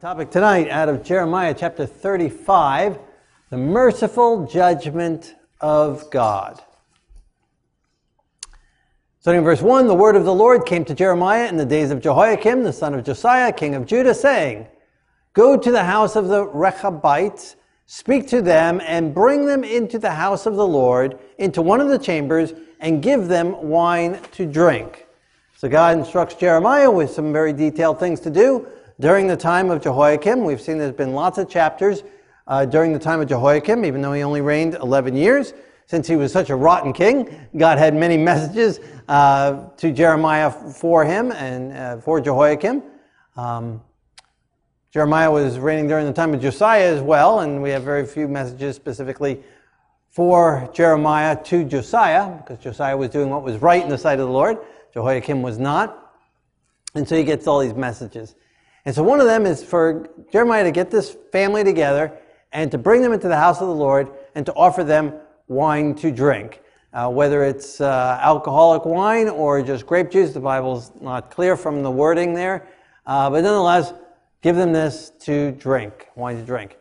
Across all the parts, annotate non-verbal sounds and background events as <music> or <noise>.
Topic tonight out of Jeremiah chapter 35 the merciful judgment of God. Starting in verse 1 The word of the Lord came to Jeremiah in the days of Jehoiakim, the son of Josiah, king of Judah, saying, Go to the house of the Rechabites, speak to them, and bring them into the house of the Lord, into one of the chambers, and give them wine to drink. So God instructs Jeremiah with some very detailed things to do during the time of Jehoiakim. We've seen there's been lots of chapters uh, during the time of Jehoiakim, even though he only reigned 11 years. Since he was such a rotten king, God had many <laughs> messages uh, to Jeremiah for him and uh, for Jehoiakim. Um, Jeremiah was reigning during the time of Josiah as well, and we have very few messages specifically for Jeremiah to Josiah, because Josiah was doing what was right in the sight of the Lord. Jehoiakim was not. And so he gets all these messages. And so one of them is for Jeremiah to get this family together and to bring them into the house of the Lord and to offer them wine to drink. Uh, whether it's uh, alcoholic wine or just grape juice, the Bible's not clear from the wording there. Uh, but nonetheless, give them this to drink, wine to drink.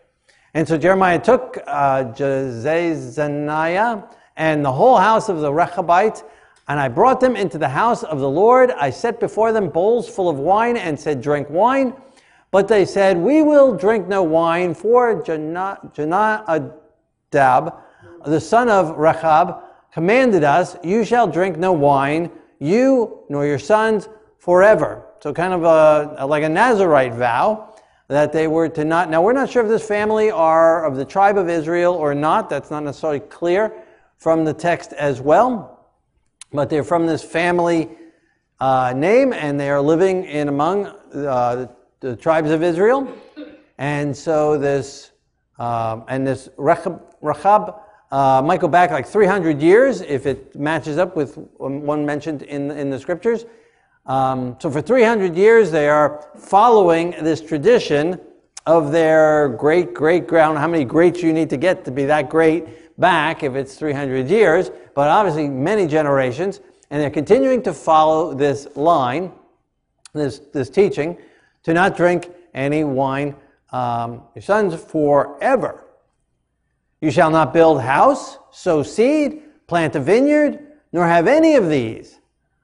And so Jeremiah took uh, Jezaniah and the whole house of the Rechabites and I brought them into the house of the Lord. I set before them bowls full of wine and said, Drink wine. But they said, We will drink no wine, for Jonadab, the son of Rechab, commanded us, You shall drink no wine, you nor your sons forever. So, kind of a, like a Nazarite vow that they were to not. Now, we're not sure if this family are of the tribe of Israel or not. That's not necessarily clear from the text as well but they're from this family uh, name and they are living in among uh, the, the, tribes of Israel. And so this, um, and this Rechab, uh, might go back like 300 years if it matches up with one mentioned in, in the scriptures. Um, so for 300 years, they are following this tradition of their great great ground. How many greats you need to get to be that great back if it's 300 years, but obviously many generations, and they're continuing to follow this line, this, this teaching, to not drink any wine, um, your sons forever. You shall not build house, sow seed, plant a vineyard, nor have any of these.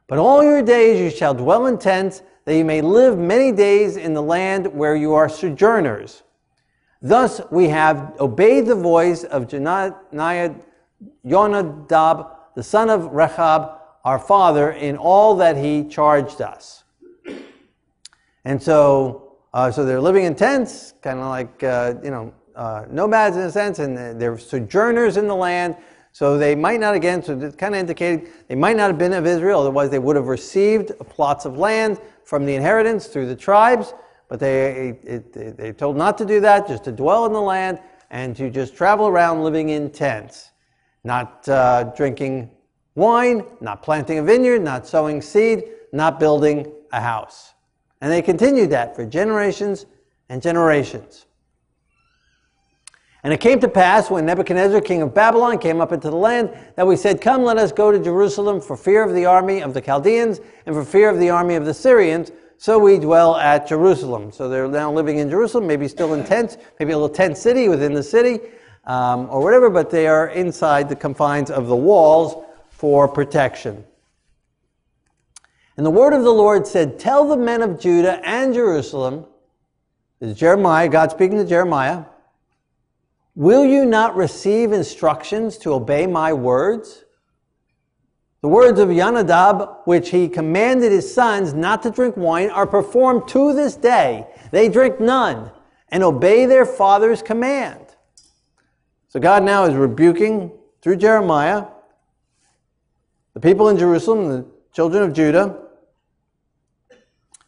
But all your days you shall dwell in tents, that you may live many days in the land where you are sojourners. Thus we have obeyed the voice of Jonadab, the son of Rechab, our father, in all that he charged us. And so, uh, so they're living in tents, kind of like uh, you know uh, nomads in a sense, and they're sojourners in the land. So they might not, again, so it kind of indicated they might not have been of Israel, otherwise they would have received plots of land from the inheritance through the tribes. But they, they told not to do that, just to dwell in the land and to just travel around living in tents, not uh, drinking wine, not planting a vineyard, not sowing seed, not building a house. And they continued that for generations and generations. And it came to pass when Nebuchadnezzar, king of Babylon, came up into the land that we said, Come, let us go to Jerusalem for fear of the army of the Chaldeans and for fear of the army of the Syrians so we dwell at Jerusalem. So they're now living in Jerusalem, maybe still in tents, maybe a little tent city within the city, um, or whatever, but they are inside the confines of the walls for protection. And the word of the Lord said, Tell the men of Judah and Jerusalem, this is Jeremiah, God speaking to Jeremiah, will you not receive instructions to obey my words? The words of Yonadab, which he commanded his sons not to drink wine, are performed to this day. They drink none and obey their father's command. So God now is rebuking through Jeremiah the people in Jerusalem, the children of Judah.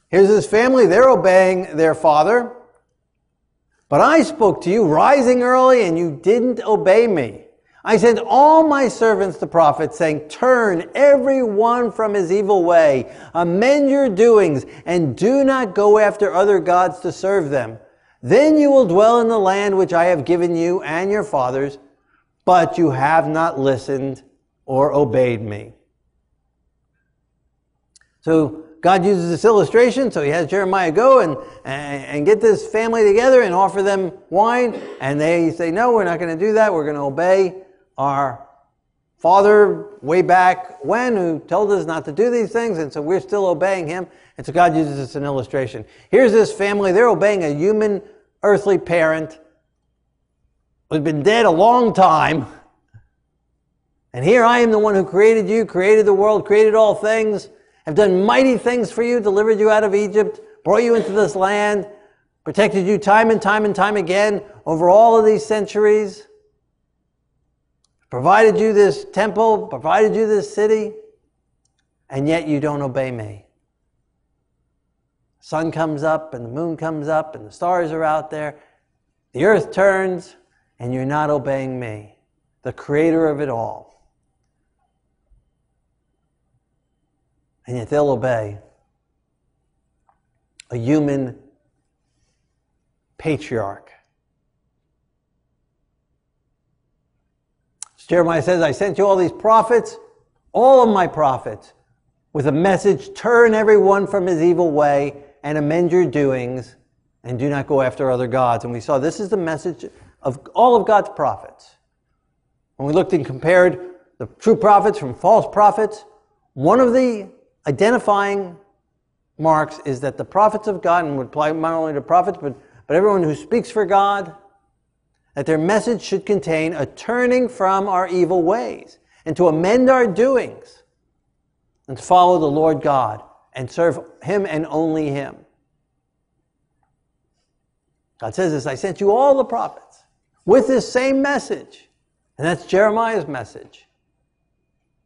Here's his family, they're obeying their father. But I spoke to you rising early and you didn't obey me. I sent all my servants the prophets, saying, Turn every one from his evil way, amend your doings, and do not go after other gods to serve them. Then you will dwell in the land which I have given you and your fathers, but you have not listened or obeyed me. So God uses this illustration, so he has Jeremiah go and, and, and get this family together and offer them wine. And they say, No, we're not going to do that. We're going to obey our father way back when who told us not to do these things. And so we're still obeying him. And so God uses this as an illustration. Here's this family, they're obeying a human earthly parent who's been dead a long time. And here I am the one who created you, created the world, created all things, have done mighty things for you, delivered you out of Egypt, brought you into this land, protected you time and time and time again over all of these centuries, provided you this temple, provided you this city, and yet you don't obey me. sun comes up and the moon comes up and the stars are out there. The earth turns and you're not obeying me, the creator of it all. and yet they'll obey a human patriarch. As Jeremiah says, I sent you all these prophets, all of my prophets, with a message turn everyone from his evil way and amend your doings and do not go after other gods. And we saw this is the message of all of God's prophets. When we looked and compared the true prophets from false prophets, one of the identifying marks is that the prophets of God, and would apply not only to prophets, but, but everyone who speaks for God, that their message should contain a turning from our evil ways and to amend our doings and to follow the Lord God and serve Him and only Him. God says this I sent you all the prophets with this same message. And that's Jeremiah's message.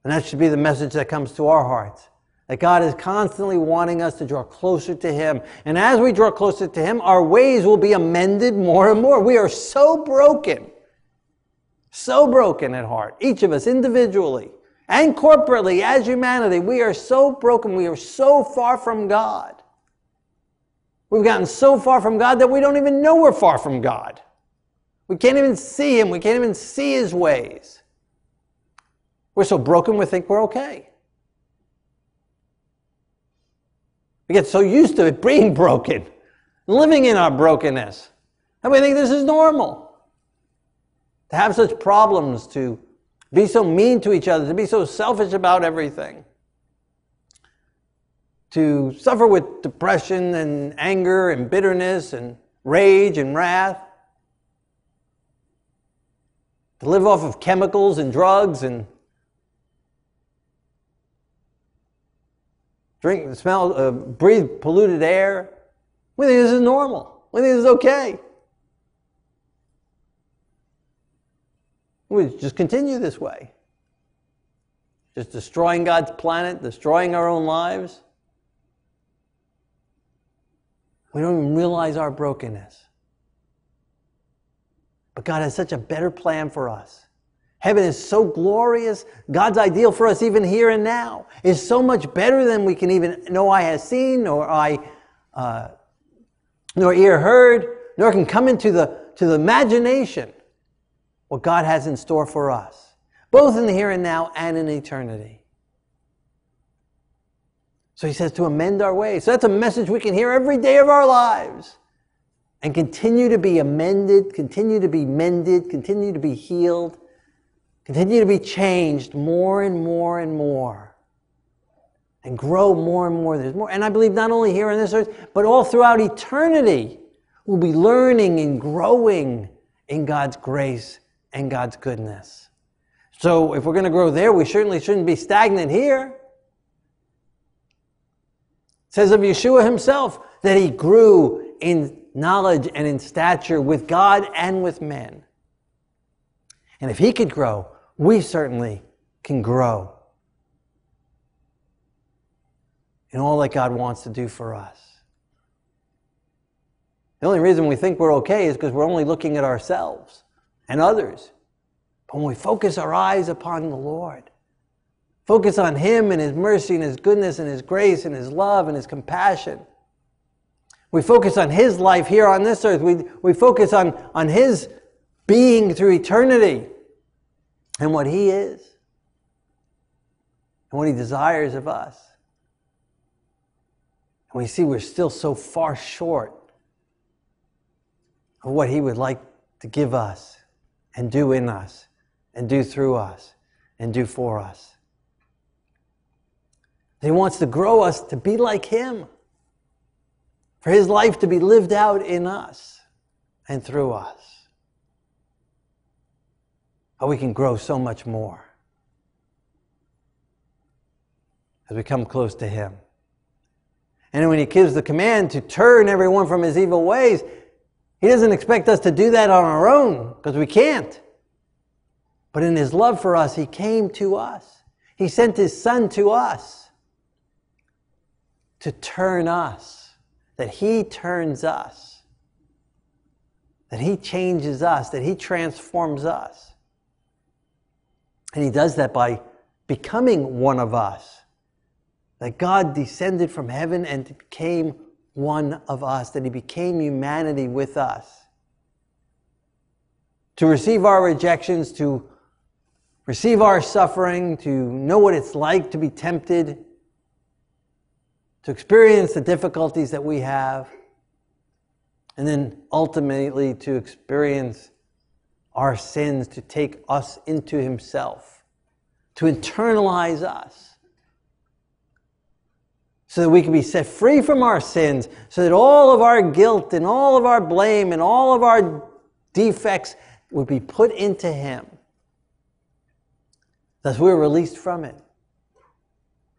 And that should be the message that comes to our hearts that God is constantly wanting us to draw closer to Him. And as we draw closer to Him, our ways will be amended more and more. We are so broken, so broken at heart, each of us individually and corporately as humanity. We are so broken. We are so far from God. We've gotten so far from God that we don't even know we're far from God. We can't even see Him. We can't even see His ways. We're so broken we think we're okay. We get so used to it being <laughs> broken, living in our brokenness. And we think this is normal. To have such problems, to be so mean to each other, to be so selfish about everything, to suffer with depression and anger and bitterness and rage and wrath, to live off of chemicals and drugs and drink, smell, uh, breathe polluted air. We think this is normal. We think this is okay. We just continue this way. Just destroying God's planet, destroying our own lives. We don't even realize our brokenness. But God has such a better plan for us. Heaven is so glorious. God's ideal for us, even here and now, is so much better than we can even know eye has seen, nor I, uh, nor ear heard, nor can come into the to the imagination what God has in store for us, both in the here and now and in eternity. So he says to amend our ways. So that's a message we can hear every day of our lives and continue to be amended, continue to be mended, continue to be healed continue to be changed more and more and more and grow more and more. There's more. And I believe not only here on this earth, but all throughout eternity, we'll be learning and growing in God's grace and God's goodness. So if we're going to grow there, we certainly shouldn't be stagnant here. It says of Yeshua himself that he grew in knowledge and in stature with God and with men. And if he could grow, we certainly can grow in all that God wants to do for us. The only reason we think we're okay is because we're only looking at ourselves and others. But when we focus our eyes upon the Lord, focus on Him and His mercy and His goodness and His grace and His love and His compassion, we focus on His life here on this earth. We, we focus on, on His being through eternity and what He is and what He desires of us. And we see we're still so far short of what He would like to give us and do in us and do through us and do for us. He wants to grow us to be like Him, for His life to be lived out in us and through us. But we can grow so much more as we come close to Him. And when He gives the command to turn everyone from his evil ways, He doesn't expect us to do that on our own because we can't. But in His love for us, He came to us. He sent His Son to us to turn us, that He turns us, that He changes us, that He transforms us. And He does that by becoming one of us. That God descended from heaven and became one of us, that He became humanity with us. To receive our rejections, to receive our suffering, to know what it's like to be tempted, to experience the difficulties that we have, and then ultimately to experience our sins, to take us into Himself, to internalize us. So that we can be set free from our sins, so that all of our guilt and all of our blame and all of our defects would be put into Him. Thus, we're released from it.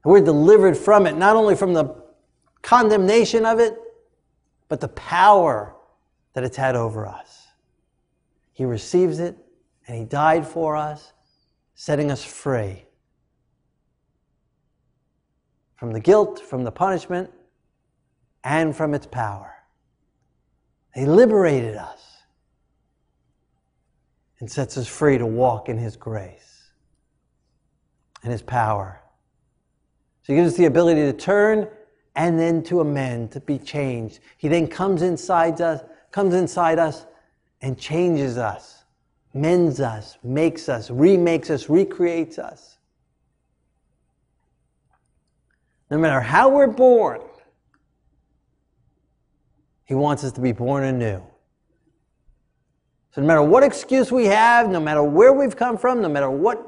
We're delivered from it, not only from the condemnation of it, but the power that it's had over us. He receives it and He died for us, setting us free from the guilt, from the punishment, and from its power. He liberated us and sets us free to walk in His grace and His power. So He gives us the ability to turn and then to amend, to be changed. He then comes inside us, comes inside us and changes us, mends us, makes us, remakes us, recreates us. No matter how we're born, He wants us to be born anew. So, no matter what excuse we have, no matter where we've come from, no matter what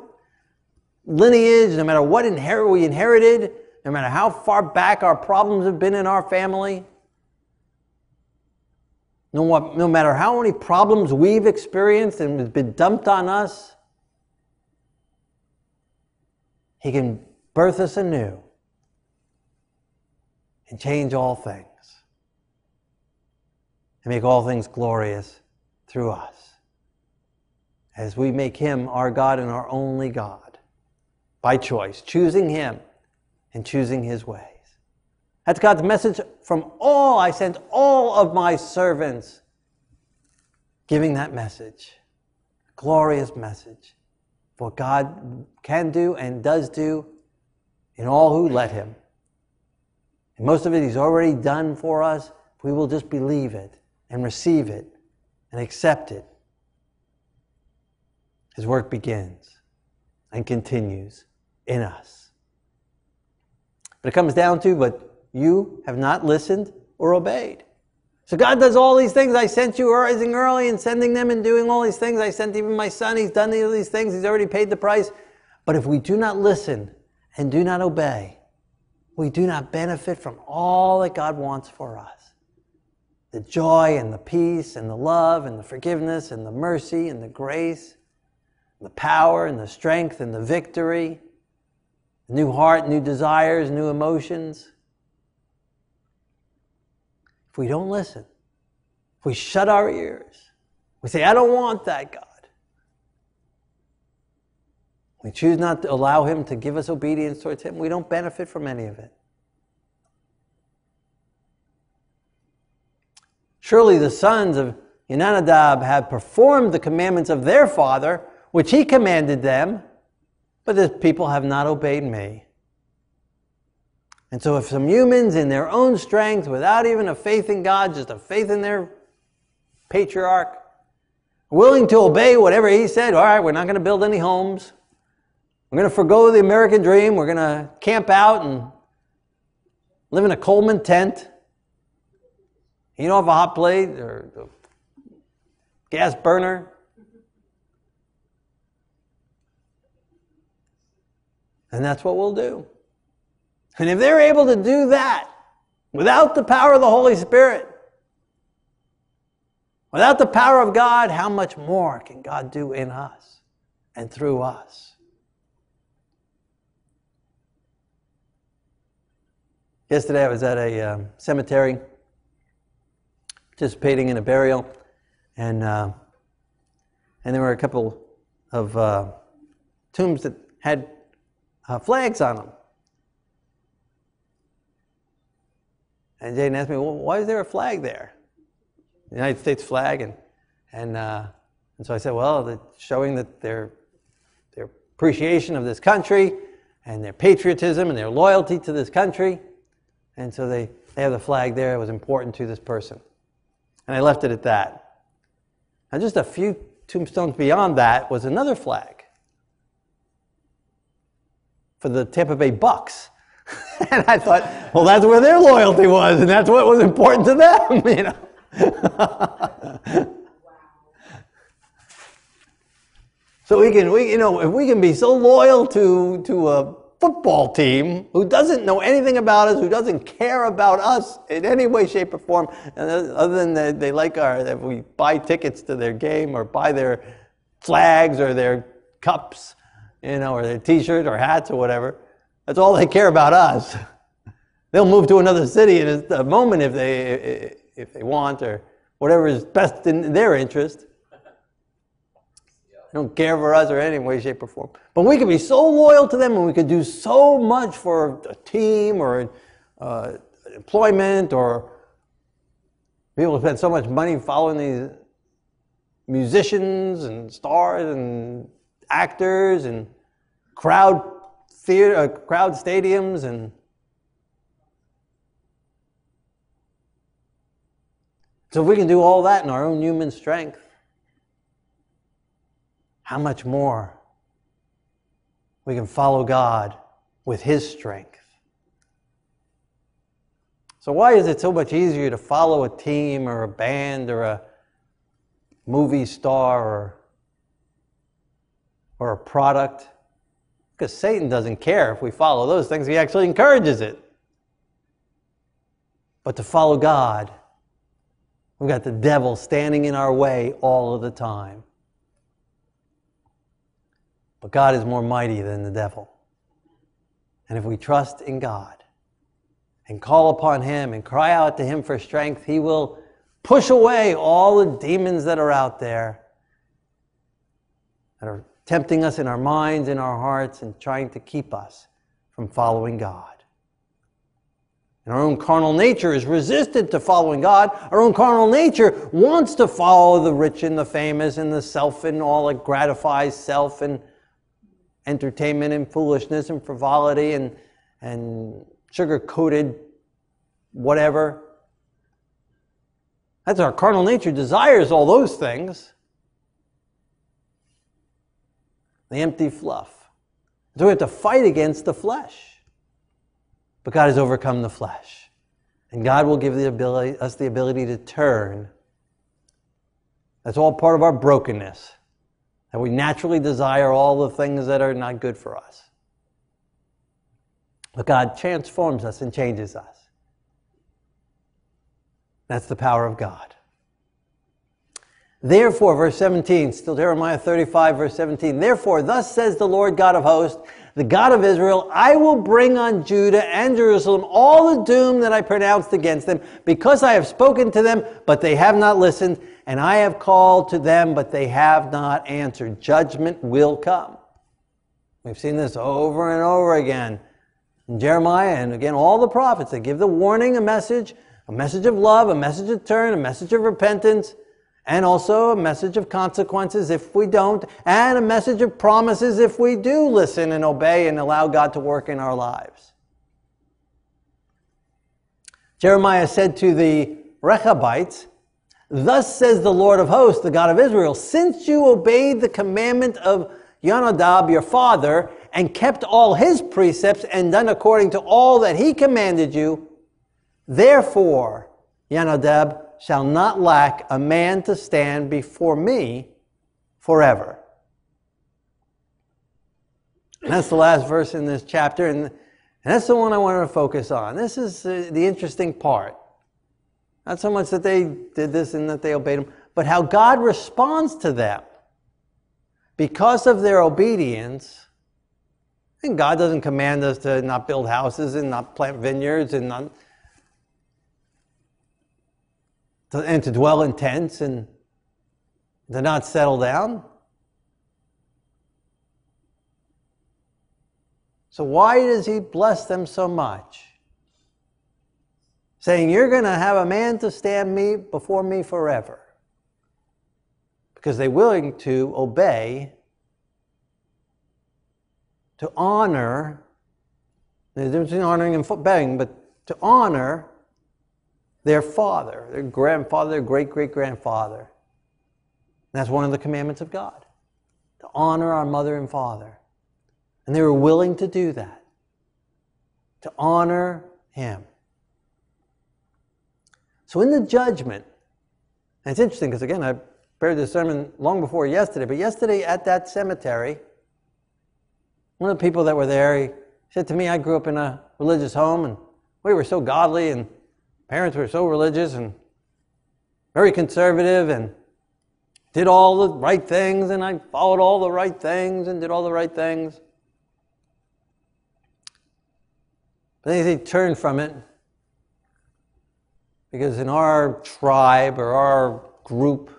lineage, no matter what inherit we inherited, no matter how far back our problems have been in our family, no, no matter how many problems we've experienced and been dumped on us, He can birth us anew and change all things and make all things glorious through us as we make Him our God and our only God by choice, choosing Him and choosing his ways. That's God's message from all. I sent all of my servants giving that message. Glorious message. For God can do and does do in all who let him. And most of it he's already done for us. We will just believe it and receive it and accept it. His work begins and continues in us. But it comes down to, but you have not listened or obeyed. So God does all these things. I sent you rising early and sending them and doing all these things. I sent even my son. He's done all these things. He's already paid the price. But if we do not listen and do not obey, we do not benefit from all that God wants for us. The joy and the peace and the love and the forgiveness and the mercy and the grace, the power and the strength and the victory new heart, new desires, new emotions. If we don't listen, if we shut our ears, we say, I don't want that, God. We choose not to allow Him to give us obedience towards Him, we don't benefit from any of it. Surely the sons of Yonadab have performed the commandments of their father, which he commanded them. But the people have not obeyed me. And so, if some humans in their own strength, without even a faith in God, just a faith in their patriarch, willing to obey whatever he said, all right, we're not going to build any homes. We're going to forego the American dream. We're going to camp out and live in a Coleman tent. You don't have a hot plate or a gas burner. And that's what we'll do. And if they're able to do that without the power of the Holy Spirit, without the power of God, how much more can God do in us and through us? Yesterday I was at a um, cemetery participating in a burial, and, uh, and there were a couple of uh, tombs that had uh, flags on them. And Jaden asked me, well, why is there a flag there? The United States flag. And, and, uh, and so I said, well, showing that their, their appreciation of this country and their patriotism and their loyalty to this country. And so they, they have the flag there. It was important to this person. And I left it at that. And just a few tombstones beyond that was another flag for the Tampa Bay Bucks. <laughs> and I thought, well, that's where their loyalty was, and that's what was important to them, <laughs> you know. <laughs> so we can, we, you know, if we can be so loyal to, to a football team who doesn't know anything about us, who doesn't care about us in any way, shape, or form, other than they, they like our, if we buy tickets to their game or buy their flags or their cups, you know, or their t-shirts or hats or whatever. That's all they care about us. They'll move to another city in a moment if they, if they want or whatever is best in their interest. They don't care for us or any way, shape, or form. But we can be so loyal to them and we could do so much for a team or uh, employment or people spend so much money following these musicians and stars and actors and crowd theater, uh, crowd stadiums and so if we can do all that in our own human strength how much more we can follow God with His strength. So, why is it so much easier to follow a team or a band or a movie star or, or a product? Because Satan doesn't care if we follow those things, he actually encourages it. But to follow God, we've got the devil standing in our way all of the time. But God is more mighty than the devil. And if we trust in God and call upon Him and cry out to Him for strength, He will push away all the demons that are out there that are tempting us in our minds, in our hearts, and trying to keep us from following God. And our own carnal nature is resistant to following God. Our own carnal nature wants to follow the rich and the famous and the self and all that gratifies self and entertainment and foolishness and frivolity and, and sugar coated whatever. That's our carnal nature desires all those things. The empty fluff. So we have to fight against the flesh. But God has overcome the flesh. And God will give the ability, us the ability to turn. That's all part of our brokenness that we naturally desire all the things that are not good for us. But God transforms us and changes us. That's the power of God. Therefore, verse 17, still Jeremiah 35, verse 17, therefore, thus says the Lord God of hosts, the God of Israel, I will bring on Judah and Jerusalem all the doom that I pronounced against them, because I have spoken to them, but they have not listened, and I have called to them, but they have not answered. Judgment will come. We've seen this over and over again in Jeremiah and again all the prophets. They give the warning, a message, a message of love, a message of turn, a message of repentance, and also a message of consequences if we don't, and a message of promises if we do listen and obey and allow God to work in our lives. Jeremiah said to the Rechabites, Thus says the Lord of hosts, the God of Israel, since you obeyed the commandment of Yonadab your father, and kept all his precepts and done according to all that he commanded you, Therefore, Yonadab shall not lack a man to stand before me forever. And that's the last verse in this chapter, and, that's the one I wanted to focus on. This is the interesting part. Not so much that they did this and that they obeyed him, but how God responds to them. Because of their obedience, and God doesn't command us to not build houses and not plant vineyards and not to, and to dwell in tents and to not settle down. So why does he bless them so much? Saying, You're going to have a man to stand me before me forever. Because they're willing to obey to honor, a difference between honoring and begging, but to honor their father, their grandfather, their great great grandfather. That's one of the commandments of God to honor our mother and father. And they were willing to do that, to honor him. So in the judgment, and it's interesting because again, I prepared this sermon long before yesterday, but yesterday at that cemetery, one of the people that were there, he said to me, I grew up in a religious home and we were so godly and parents were so religious and very conservative and did all the right things and I followed all the right things and did all the right things. But then he turned from it because in our tribe or our group,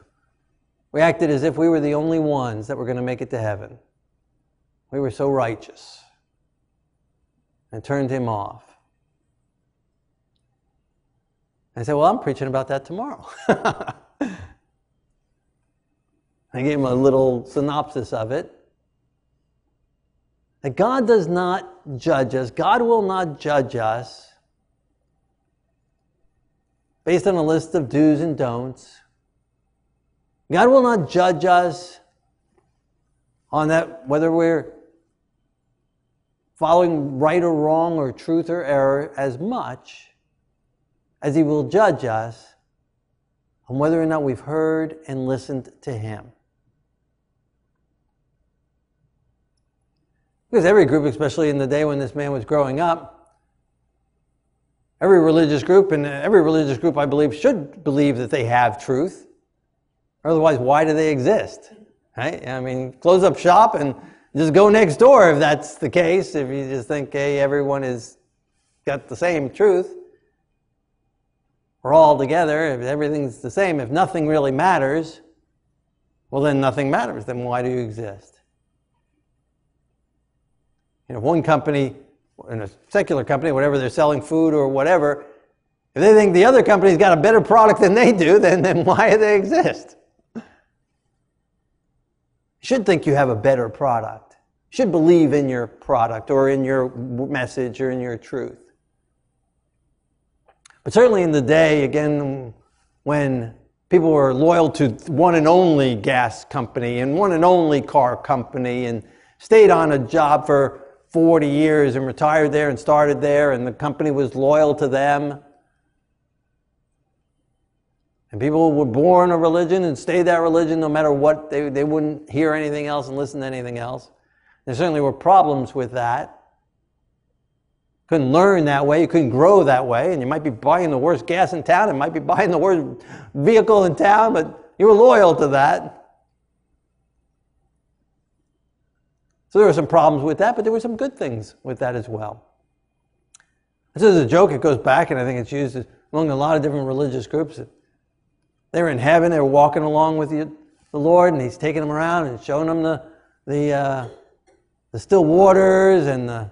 we acted as if we were the only ones that were going to make it to heaven. We were so righteous and turned him off. I said, Well, I'm preaching about that tomorrow. <laughs> I gave him a little synopsis of it. That God does not judge us, God will not judge us based on a list of do's and don'ts. God will not judge us on that whether we're following right or wrong or truth or error as much as he will judge us on whether or not we've heard and listened to him. Because every group, especially in the day when this man was growing up, every religious group, and every religious group, I believe, should believe that they have truth. Otherwise, why do they exist? Right? I mean, close up shop and just go next door if that's the case. If you just think, hey, everyone has got the same truth, we're all together, if everything's the same, if nothing really matters, well, then nothing matters. Then why do you exist? You know, one company, in a secular company, whatever they're selling food or whatever, if they think the other company's got a better product than they do, then, then why do they exist? You should think you have a better product You should believe in your product or in your message or in your truth. But certainly in the day, again, when people were loyal to one and only gas company and one and only car company and stayed on a job for 40 years and retired there and started there and the company was loyal to them. And people were born a religion and stayed that religion no matter what. They, they wouldn't hear anything else and listen to anything else. There certainly were problems with that. Couldn't learn that way, you couldn't grow that way, and you might be buying the worst gas in town, and might be <laughs> buying the worst vehicle in town, but you were loyal to that. So there were some problems with that, but there were some good things with that as well. This is a joke, it goes back, and I think it's used among a lot of different religious groups. They're in heaven, they're walking along with the Lord, and He's taking them around and showing them the, the, uh, the still waters and the,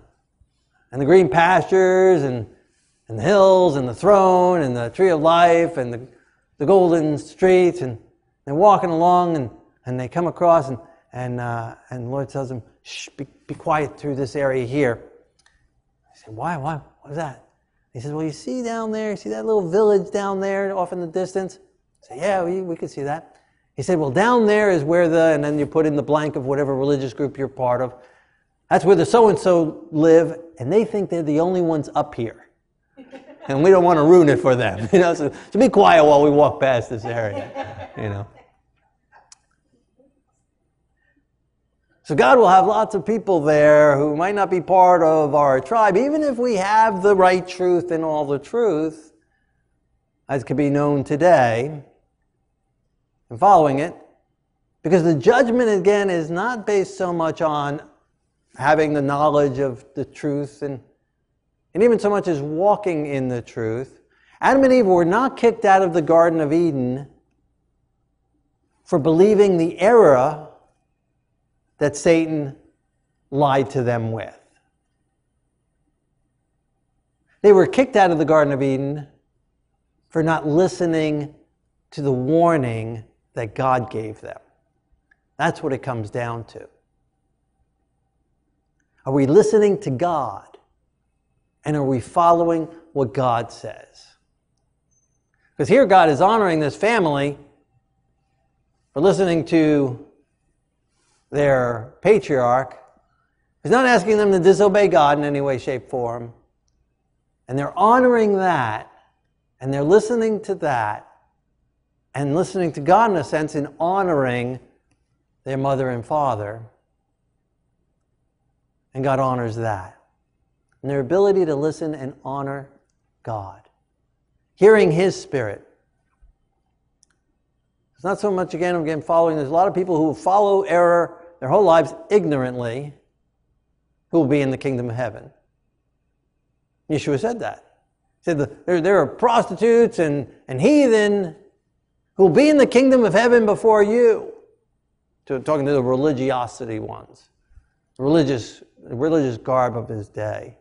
and the green pastures and, and the hills and the throne and the tree of life and the, the golden streets and they're walking along and, and they come across and, and, uh, and the Lord tells them, shh, be, be quiet through this area here. I said, why, why, what is that? He says, well, you see down there, you see that little village down there off in the distance? I said, yeah, we, we can see that. He said, well, down there is where the, and then you put in the blank of whatever religious group you're part of. That's where the so and so live, and they think they're the only ones up here. <laughs> and we don't want to ruin it for them. <laughs> You know, so, so be quiet while we walk past this area. You know. So God will have lots of people there who might not be part of our tribe, even if we have the right truth and all the truth, as can be known today, and following it. Because the judgment, again, is not based so much on having the knowledge of the truth and, and even so much as walking in the truth. Adam and Eve were not kicked out of the Garden of Eden for believing the error that Satan lied to them with. They were kicked out of the Garden of Eden for not listening to the warning that God gave them. That's what it comes down to. Are we listening to God? And are we following what God says? Because here God is honoring this family for listening to their patriarch. He's not asking them to disobey God in any way, shape, form. And they're honoring that, and they're listening to that, and listening to God in a sense in honoring their mother and father. And God honors that. And their ability to listen and honor God. Hearing His Spirit. It's not so much, again, again, following. There's a lot of people who follow error their whole lives ignorantly who will be in the kingdom of heaven. Yeshua said that. He said there, there are prostitutes and, and heathen who will be in the kingdom of heaven before you. To, talking to the religiosity ones, the religious, garb of his day.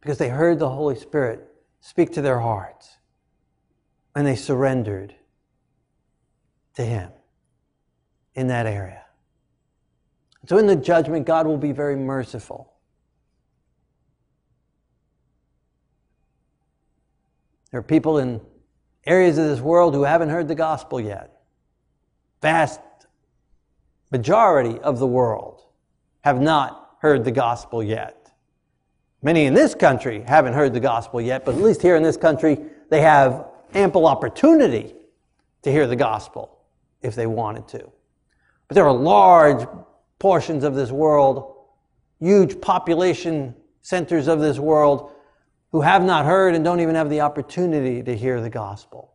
Because they heard the Holy Spirit speak to their hearts and they surrendered to him in that area. So, in the judgment, God will be very merciful. There are people in areas of this world who haven't heard the gospel yet. Vast majority of the world have not heard the gospel yet. Many in this country haven't heard the gospel yet, but at least here in this country, they have ample opportunity to hear the gospel if they wanted to. But there are large portions of this world, huge population centers of this world, who have not heard and don't even have the opportunity to hear the gospel.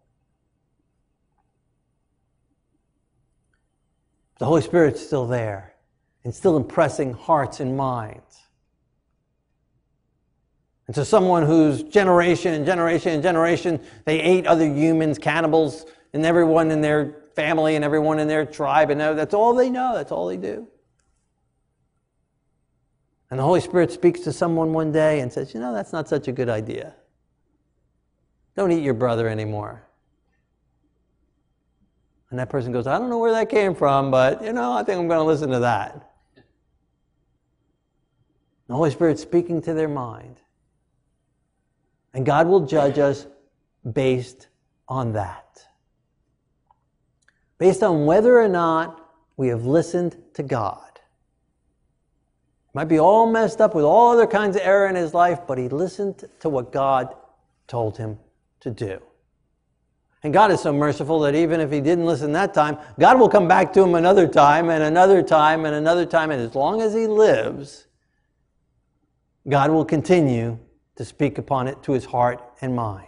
The Holy Spirit's still there and still impressing hearts and minds. And so, someone whose generation and generation and generation, they ate other humans, cannibals, and everyone in their family and everyone in their tribe, and that's all they know, that's all they do. And the Holy Spirit speaks to someone one day and says, You know, that's not such a good idea. Don't eat your brother anymore. And that person goes, I don't know where that came from, but, you know, I think I'm going to listen to that. The Holy Spirit's speaking to their mind. And God will judge us based on that based on whether or not we have listened to God. Might be all messed up with all other kinds of error in his life, but he listened to what God told him to do. And God is so merciful that even if he didn't listen that time, God will come back to him another time and another time and another time. And as long as he lives, God will continue to speak upon it to his heart and mind.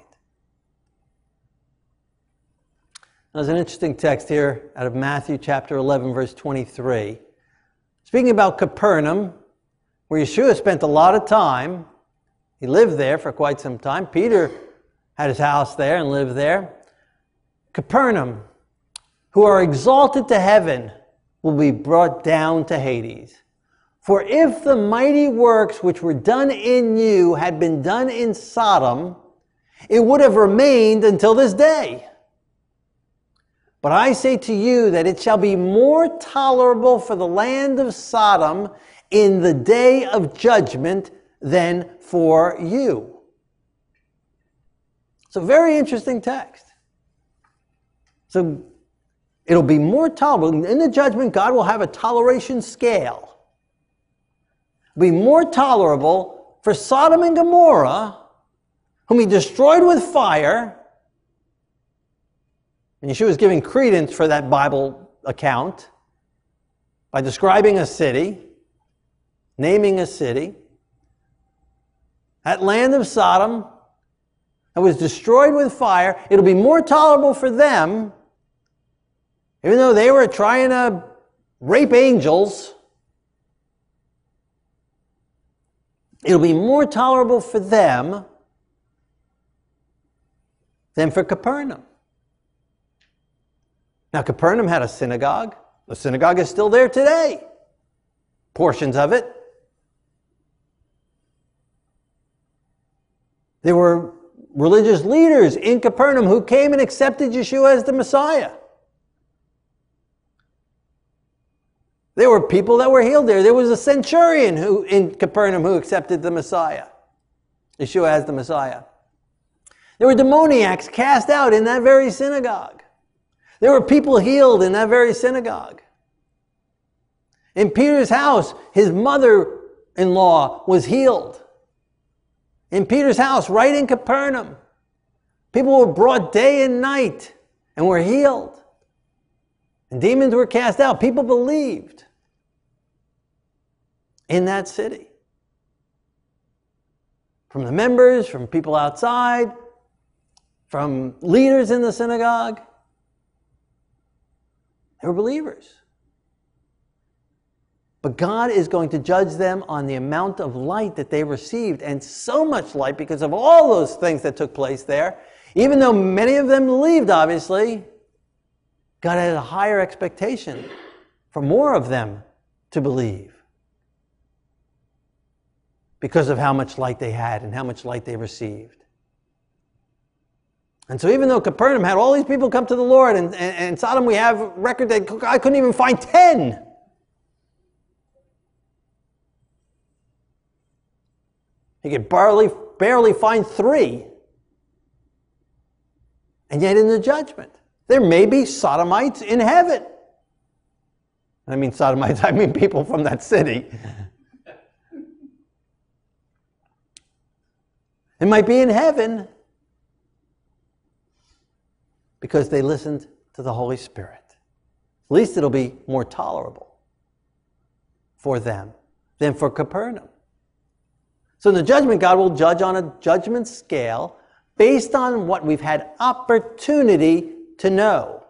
Now, There's an interesting text here out of Matthew chapter 11, verse 23. Speaking about Capernaum, where Yeshua spent a lot of time, he lived there for quite some time. Peter had his house there and lived there. Capernaum, who are exalted to heaven, will be brought down to Hades. For if the mighty works which were done in you had been done in Sodom, it would have remained until this day. But I say to you that it shall be more tolerable for the land of Sodom in the day of judgment than for you. It's a very interesting text. So it'll be more tolerable. In the judgment, God will have a toleration scale. Be more tolerable for Sodom and Gomorrah, whom he destroyed with fire. And Yeshua is giving credence for that Bible account by describing a city, naming a city. That land of Sodom that was destroyed with fire, it'll be more tolerable for them, even though they were trying to rape angels. It'll be more tolerable for them than for Capernaum. Now, Capernaum had a synagogue. The synagogue is still there today, portions of it. There were religious leaders in Capernaum who came and accepted Yeshua as the Messiah. There were people that were healed there. There was a centurion who in Capernaum who accepted the Messiah. Yeshua as the Messiah. There were demoniacs cast out in that very synagogue. There were people healed in that very synagogue. In Peter's house, his mother in law was healed. In Peter's house, right in Capernaum, people were brought day and night and were healed. And demons were cast out. People believed in that city. From the members, from people outside, from leaders in the synagogue. They were believers. But God is going to judge them on the amount of light that they received, and so much light because of all those things that took place there. Even though many of them believed, obviously, God had a higher expectation for more of them to believe because of how much light they had and how much light they received. And so, even though Capernaum had all these people come to the Lord, and, and, and Sodom, we have record that I couldn't even find 10. He could barely, barely find three. And yet, in the judgment, there may be sodomites in heaven. I mean, sodomites, I mean people from that city. It might be in heaven because they listened to the Holy Spirit. At least it'll be more tolerable for them than for Capernaum. So in the judgment, God will judge on a judgment scale based on what we've had opportunity to know.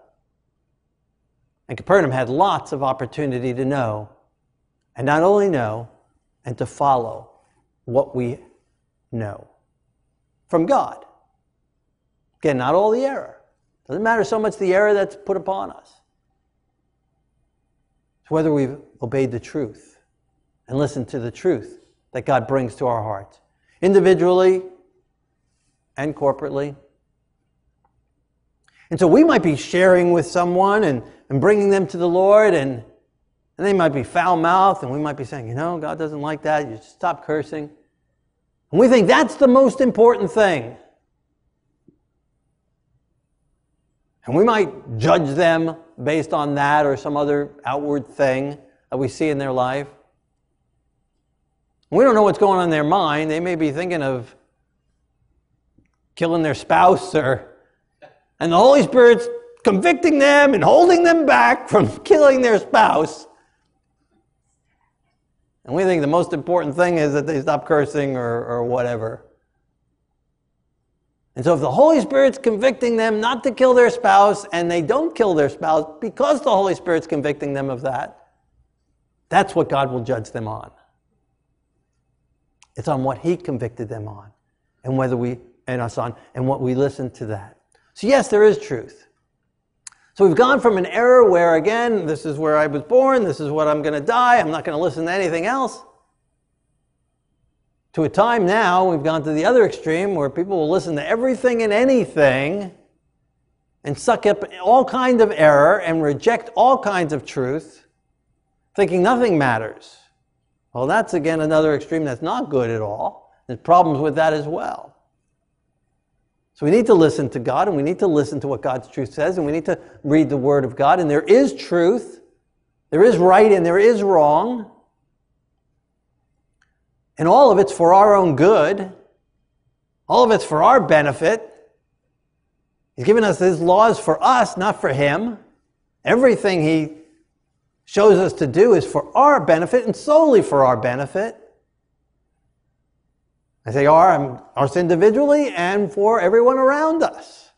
And Capernaum had lots of opportunity to know, and not only know, and to follow what we know from God. Again, not all the error. Doesn't matter so much the error that's put upon us. It's whether we've obeyed the truth and listened to the truth that God brings to our hearts, individually and corporately. And so we might be sharing with someone and, and bringing them to the Lord, and, and they might be foul mouthed, and we might be saying, you know, God doesn't like that. You stop cursing. And we think that's the most important thing. And we might judge them based on that or some other outward thing that we see in their life. We don't know what's going on in their mind. They may be thinking of killing their spouse or and the Holy Spirit's convicting them and holding them back from <laughs> killing their spouse. And we think the most important thing is that they stop cursing or, or whatever. And so, if the Holy Spirit's convicting them not to kill their spouse and they don't kill their spouse because the Holy Spirit's convicting them of that, that's what God will judge them on. It's on what He convicted them on and whether we, and us on, and what we listen to that. So, yes, there is truth. So, we've gone from an era where, again, this is where I was born, this is what I'm going to die, I'm not going to listen to anything else, to a time now, we've gone to the other extreme where people will listen to everything and anything and suck up all kinds of error and reject all kinds of truth, thinking nothing matters. Well, that's again another extreme that's not good at all. There's problems with that as well. So we need to listen to God and we need to listen to what God's truth says and we need to read the Word of God. And there is truth, there is right and there is wrong. And all of it's for our own good. All of it's for our benefit. He's given us his laws for us, not for him. Everything he shows us to do is for our benefit and solely for our benefit. I say our, um, us individually and for everyone around us.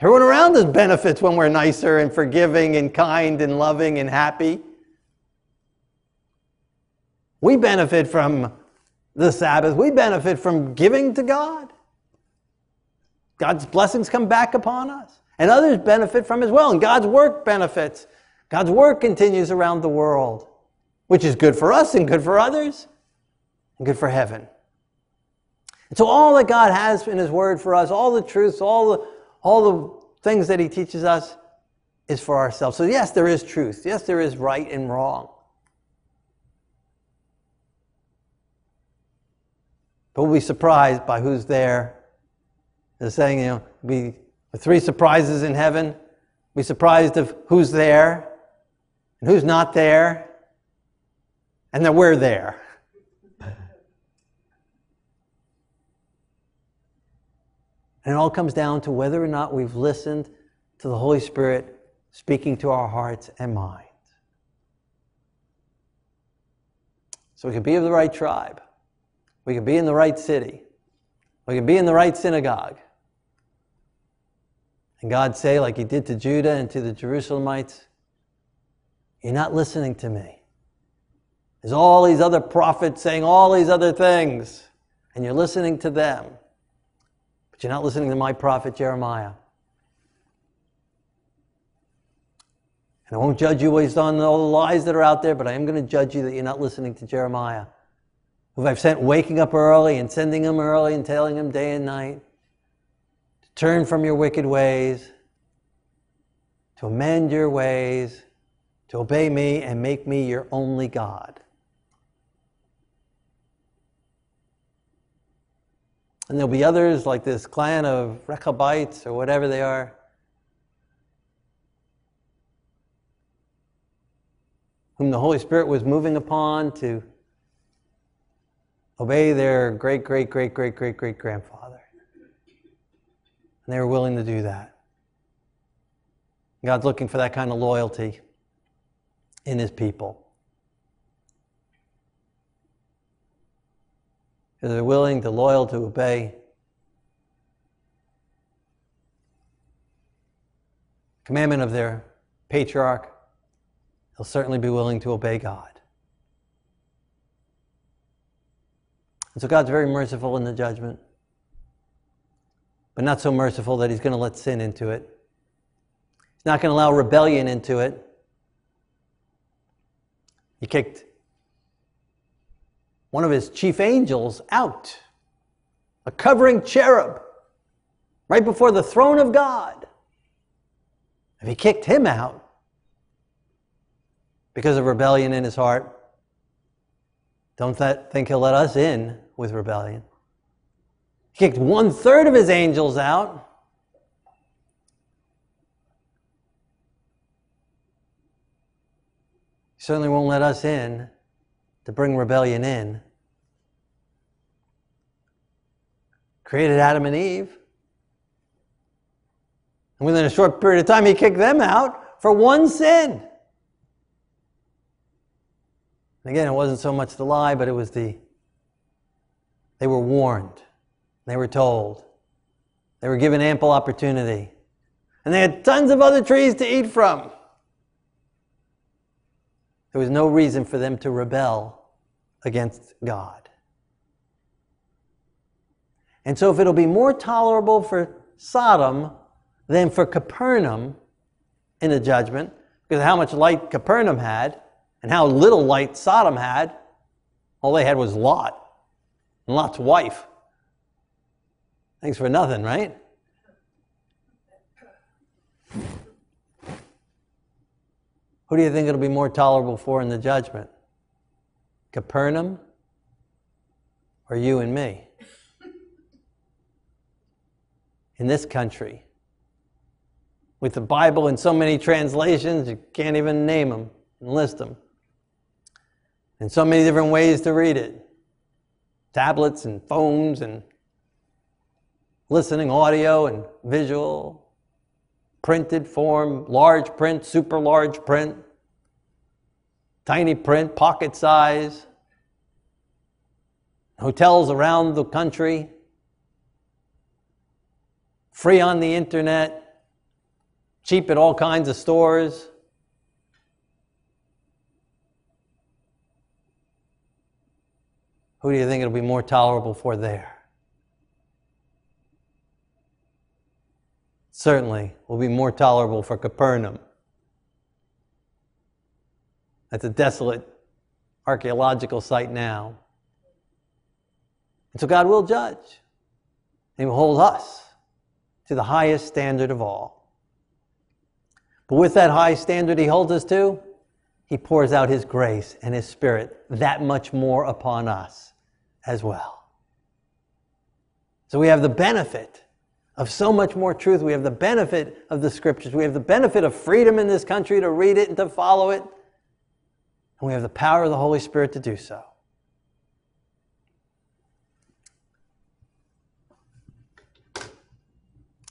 Everyone around us benefits when we're nicer and forgiving and kind and loving and happy. We benefit from the Sabbath. We benefit from giving to God. God's blessings come back upon us. And others benefit from as well. And God's work benefits. God's work continues around the world, which is good for us and good for others and good for heaven. And so all that God has in His Word for us, all the truths, all the, all the things that He teaches us, is for ourselves. So yes, there is truth. Yes, there is right and wrong. But we'll be surprised by who's there. They're saying, you know, be three surprises in heaven. Be surprised of who's there and who's not there, and that we're there. And it all comes down to whether or not we've listened to the Holy Spirit speaking to our hearts and minds. So we can be of the right tribe. We can be in the right city. We can be in the right synagogue. And God say, like He did to Judah and to the Jerusalemites, You're not listening to me. There's all these other prophets saying all these other things, and you're listening to them. You're not listening to my prophet Jeremiah. And I won't judge you based on all the lies that are out there, but I am going to judge you that you're not listening to Jeremiah who I've sent waking up early and sending them early and telling them day and night to turn from your wicked ways, to amend your ways, to obey me and make me your only God. And there'll be others like this clan of Rechabites or whatever they are. Whom the Holy Spirit was moving upon to obey their great, great, great, great, great, great grandfather. And they were willing to do that. God's looking for that kind of loyalty in his people. Because they're willing to loyal to obey commandment of their patriarch, they'll certainly be willing to obey God. And so God's very merciful in the judgment, but not so merciful that He's going to let sin into it. He's not going to allow rebellion into it. He kicked one of his chief angels out, a covering cherub, right before the throne of God. If he kicked him out because of rebellion in his heart, don't think he'll let us in with rebellion. He kicked one third of his angels out. He certainly won't let us in to bring rebellion in. Created Adam and Eve. And within a short period of time, he kicked them out for one sin. And again, it wasn't so much the lie, but it was the, they were warned. They were told. They were given ample opportunity. And they had tons of other trees to eat from. There was no reason for them to rebel against God. And so, if it'll be more tolerable for Sodom than for Capernaum in the judgment, because how much light Capernaum had, and how little light Sodom had. All they had was Lot and Lot's wife. Thanks for nothing, right? Who do you think it'll be more tolerable for in the judgment? Capernaum or you and me? <laughs> In this country, with the Bible in so many translations, you can't even name them and list them and so many different ways to read it. tablets and phones and listening audio and visual, printed form, large print, super large print, tiny print, pocket size, hotels around the country, free on the internet, cheap at all kinds of stores. Who do you think it'll be more tolerable for there? Certainly will be more tolerable for Capernaum. That's a desolate archaeological site now. And so God will judge. He will hold us to the highest standard of all. But with that high standard He holds us to, He pours out His grace and His Spirit that much more upon us as well. So we have the benefit of so much more truth. We have the benefit of the scriptures. We have the benefit of freedom in this country to read it and to follow it. And we have the power of the Holy Spirit to do so.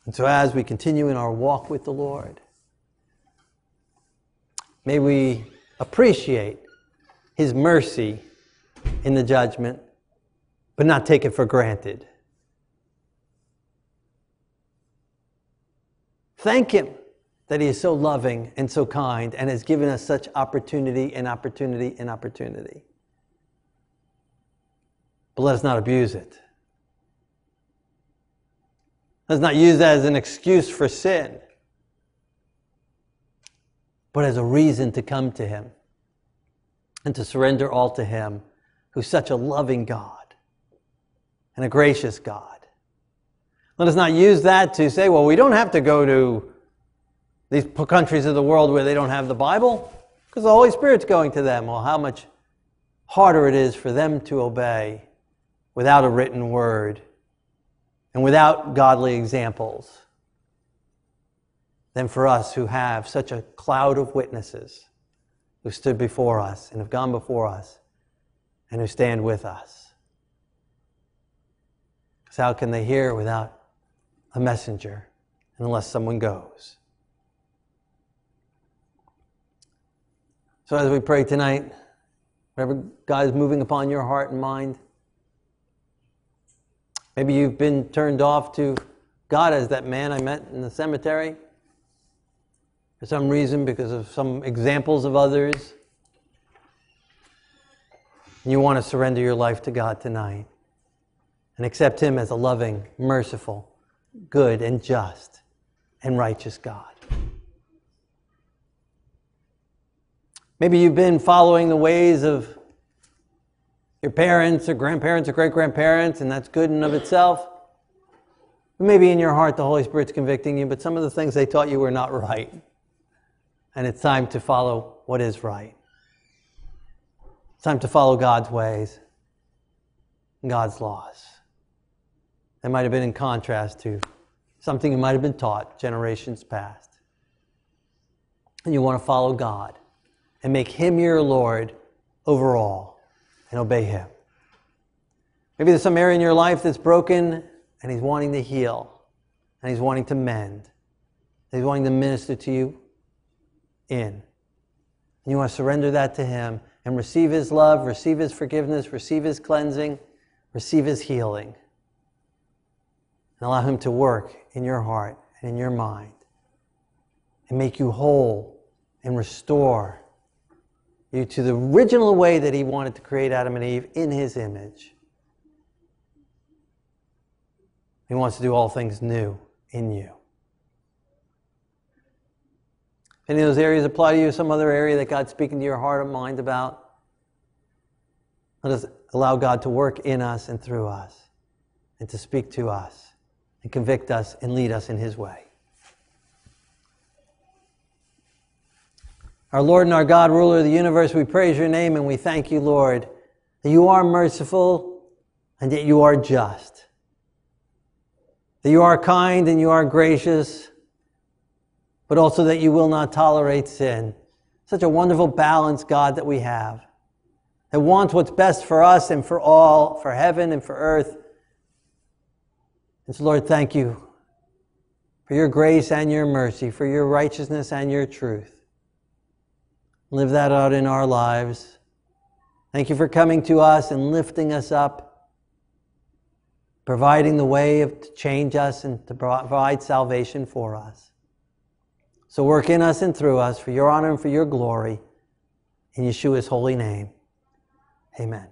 And so, as we continue in our walk with the Lord, may we appreciate His mercy in the judgment but not take it for granted. Thank Him that He is so loving and so kind and has given us such opportunity and opportunity and opportunity. But let us not abuse it. Let's not use that as an excuse for sin, but as a reason to come to Him and to surrender all to Him, who's such a loving God and a gracious God. Let us not use that to say, well, we don't have to go to these countries of the world where they don't have the Bible, because the Holy Spirit's going to them. Well, how much harder it is for them to obey without a written word and without godly examples than for us who have such a cloud of witnesses who stood before us and have gone before us and who stand with us. Because how can they hear without a messenger unless someone goes? So as we pray tonight, whatever God is moving upon your heart and mind, maybe you've been turned off to God as that man I met in the cemetery for some reason because of some examples of others. You want to surrender your life to God tonight and accept Him as a loving, merciful, good, and just and righteous God. Maybe you've been following the ways of your parents or grandparents or great grandparents, and that's good in of itself. Maybe in your heart the Holy Spirit's convicting you, but some of the things they taught you were not right. And it's time to follow what is right. It's time to follow God's ways God's laws. That might have been in contrast to something you might have been taught generations past. And you want to follow God and make Him your Lord over all and obey Him. Maybe there's some area in your life that's broken and He's wanting to heal and He's wanting to mend. He's wanting to minister to you in. And you want to surrender that to Him and receive His love, receive His forgiveness, receive His cleansing, receive His healing and allow Him to work in your heart and in your mind and make you whole and restore you to the original way that He wanted to create Adam and Eve in His image. He wants to do all things new in you. If any of those areas apply to you, some other area that God's speaking to your heart or mind about, let us allow God to work in us and through us and to speak to us and convict us and lead us in His way. Our Lord and our God, ruler of the universe, we praise your name and we thank you, Lord, that you are merciful and that you are just. That you are kind and you are gracious, but also that you will not tolerate sin. Such a wonderful balance, God, that we have. that wants what's best for us and for all, for heaven and for earth. And so, Lord, thank you for your grace and your mercy, for your righteousness and your truth. Live that out in our lives. Thank you for coming to us and lifting us up, providing the way of, to change us and to provide salvation for us. So work in us and through us for your honor and for your glory. In Yeshua's holy name, amen.